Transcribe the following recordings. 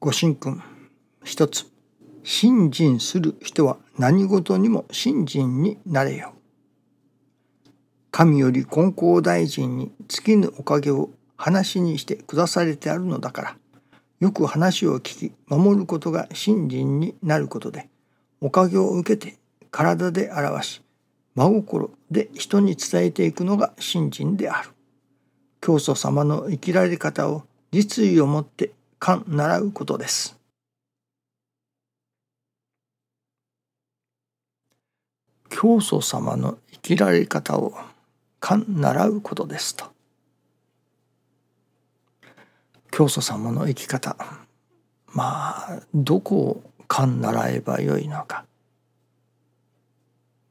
ご神君一つ信心する人は何事にも信心になれよ。神より金光大臣に尽きぬおかげを話にして下されてあるのだからよく話を聞き守ることが信心になることでおかげを受けて体で表し真心で人に伝えていくのが信心である。教祖様の生きられ方を実意をもって勘習うことです。教祖様の生きられ方を勘習うことですと。教祖様の生き方まあどこを勘習えばよいのか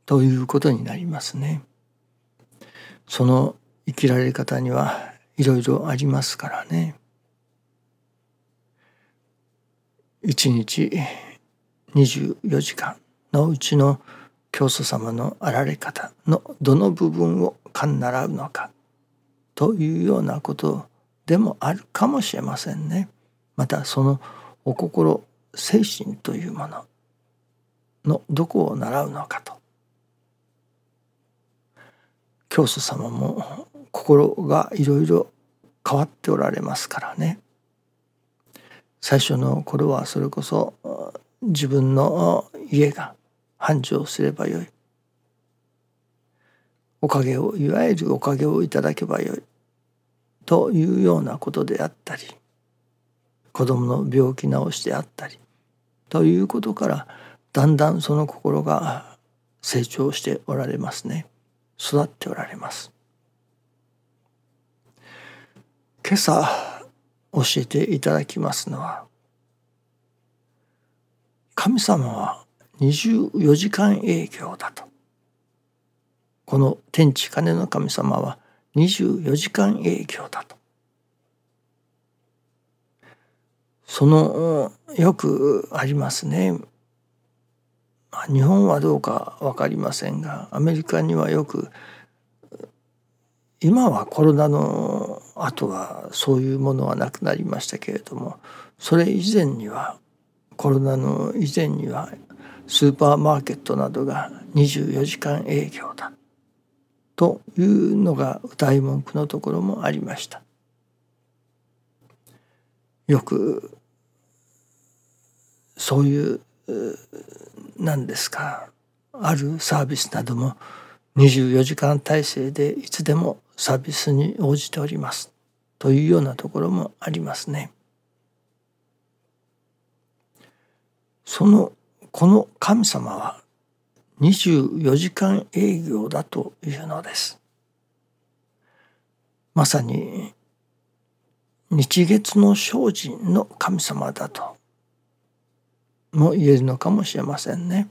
ということになりますね。その生きられ方にはいろいろありますからね。一日24時間のうちの教祖様のあられ方のどの部分を勘習うのかというようなことでもあるかもしれませんね。またそのお心精神というもののどこを習うのかと。教祖様も心がいろいろ変わっておられますからね最初の頃はそれこそ自分の家が繁盛すればよい。おかげをいわゆるおかげをいただけばよい。というようなことであったり子供の病気治しであったりということからだんだんその心が成長しておられますね。育っておられます。今朝教えていただきますのは神様は24時間営業だと。この天地金の神様は24時間営業だと。そのよくありますね。日本はどうか分かりませんがアメリカにはよく今はコロナの後はそういうものはなくなりましたけれどもそれ以前にはコロナの以前にはスーパーマーケットなどが24時間営業だというのが大文句のところもありました。よくそういう何ですかあるサービスなども24時間体制でいつでもサービスに応じておりますというようなところもありますね。そのこの神様は24時間営業だというのです。まさに日月の精進の神様だとも言えるのかもしれませんね。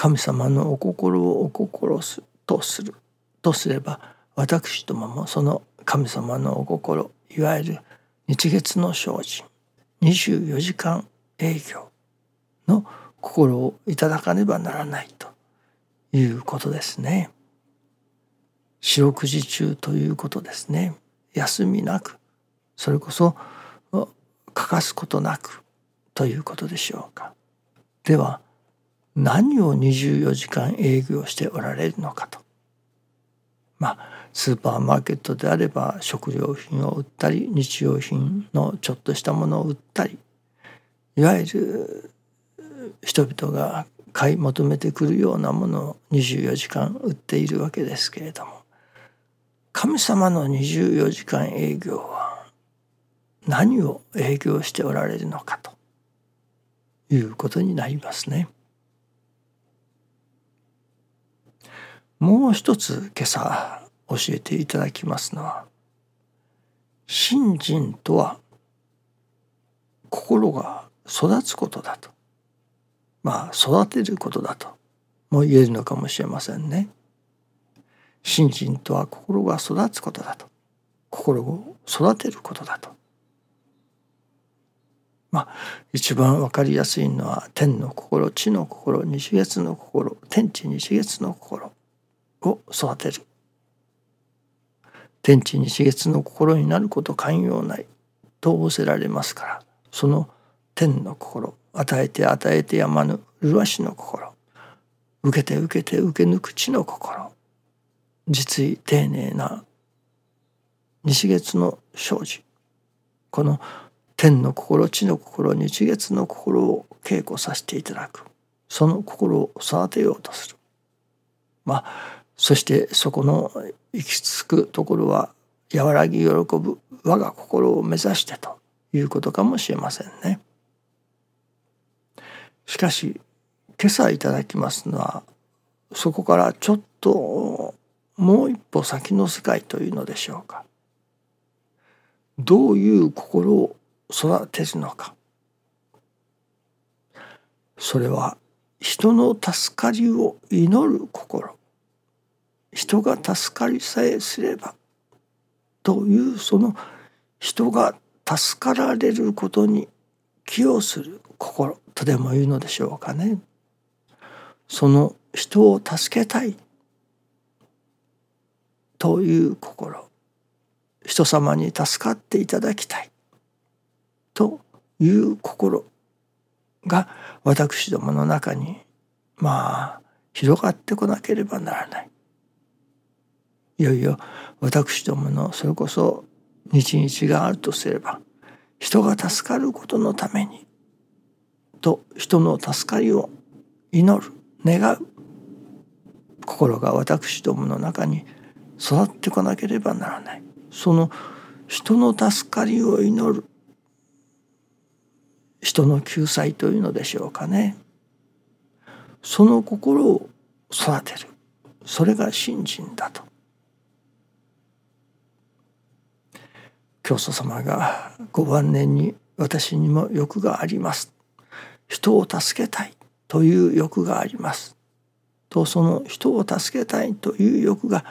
神様のお心をお心とするとすれば私どももその神様のお心いわゆる日月の精進24時間営業の心をいただかねばならないということですね。四六時中ということですね。休みなくそれこそ欠かすことなくということでしょうか。では何を24時間営業しておられるのかと。まあスーパーマーケットであれば食料品を売ったり日用品のちょっとしたものを売ったりいわゆる人々が買い求めてくるようなものを24時間売っているわけですけれども神様の24時間営業は何を営業しておられるのかということになりますね。もう一つ今朝教えていただきますのは信心とは心が育つことだと。まあ育てることだとも言えるのかもしれませんね。信心とは心が育つことだと。心を育てることだと。まあ一番分かりやすいのは天の心地の心日月の心天地日月の心。を育てる。天地日月の心になること寛容ない。と仰せられますから。その天の心。与えて与えてやまぬ麗しの心。受けて受けて受け抜く地の心。実意丁寧な日月の生じこの天の心地の心日月の心を稽古させていただく。その心を育てようとする。まあそしてそこの行き着くところは和らぎ喜ぶ我が心を目指してということかもしれませんね。しかし今朝いただきますのはそこからちょっともう一歩先の世界というのでしょうか。どういう心を育てるのか。それは人の助かりを祈る心。人が助かりさえすればというその人が助かられることに寄与する心とでも言うのでしょうかね。その人を助けたいという心人様に助かっていただきたいという心が私どもの中にまあ広がってこなければならない。いよいよ私どものそれこそ日々があるとすれば人が助かることのためにと人の助かりを祈る願う心が私どもの中に育ってこなければならない。その人の助かりを祈る人の救済というのでしょうかね。その心を育てる。それが信心だと。教祖様がご晩年に私にも欲があります。人を助けたいという欲があります。とその人を助けたいという欲が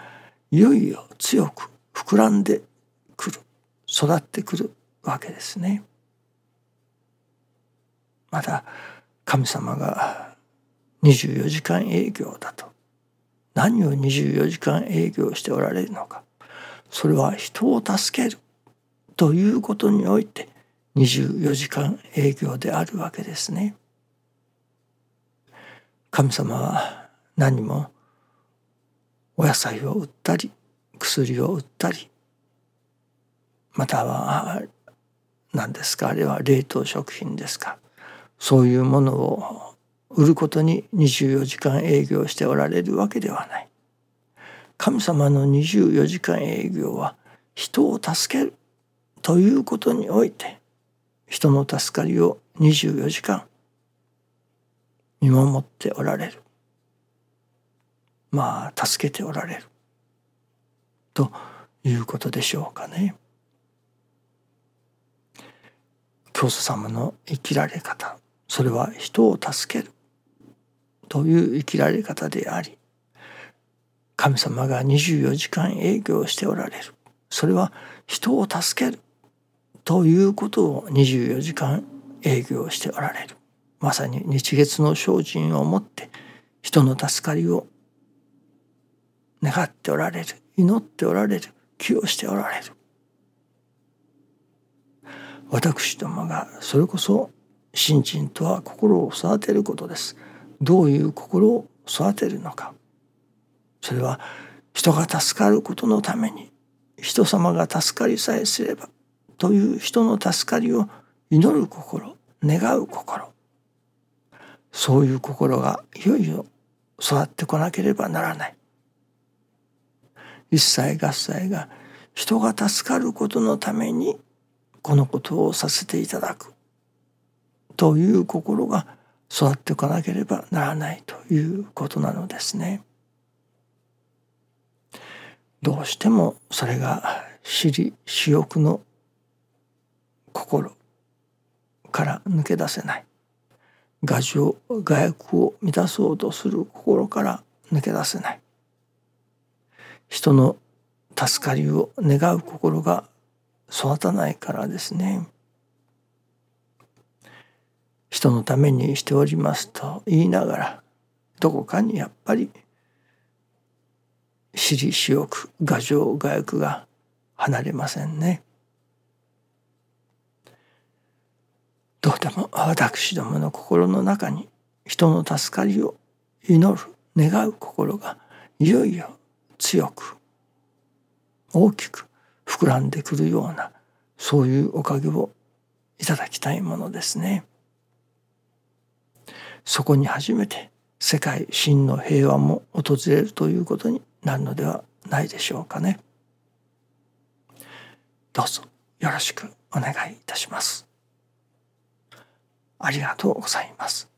いよいよ強く膨らんでくる。育ってくるわけですね。また神様が24時間営業だと。何を24時間営業しておられるのか。それは人を助ける。ということにおいて24時間営業であるわけですね。神様は何もお野菜を売ったり薬を売ったりまたは何ですかあれは冷凍食品ですかそういうものを売ることに24時間営業しておられるわけではない。神様の24時間営業は人を助けるということにおいて人の助かりを24時間見守っておられる。まあ助けておられる。ということでしょうかね。教祖様の生きられ方それは人を助ける。という生きられ方であり神様が24時間営業しておられる。それは人を助ける。ということを24時間営業しておられる。まさに日月の精進をもって人の助かりを願っておられる。祈っておられる。寄与しておられる。私どもがそれこそ信心とは心を育てることです。どういう心を育てるのか。それは人が助かることのために人様が助かりさえすればという人の助かりを祈る心願う心。そういう心がいよいよ育ってこなければならない。一切合切が人が助かることのためにこのことをさせていただく。という心が育ってこなければならないということなのですね。どうしてもそれが私利私欲の心から抜け出せない。牙城牙欲を満たそうとする心から抜け出せない。人の助かりを願う心が育たないからですね。人のためにしておりますと言いながらどこかにやっぱり私利私欲牙城牙欲が離れませんね。どうでも私どもの心の中に人の助かりを祈る願う心がいよいよ強く大きく膨らんでくるようなそういうおかげをいただきたいものですね。そこに初めて世界真の平和も訪れるということになるのではないでしょうかね。どうぞよろしくお願いいたします。ありがとうございます。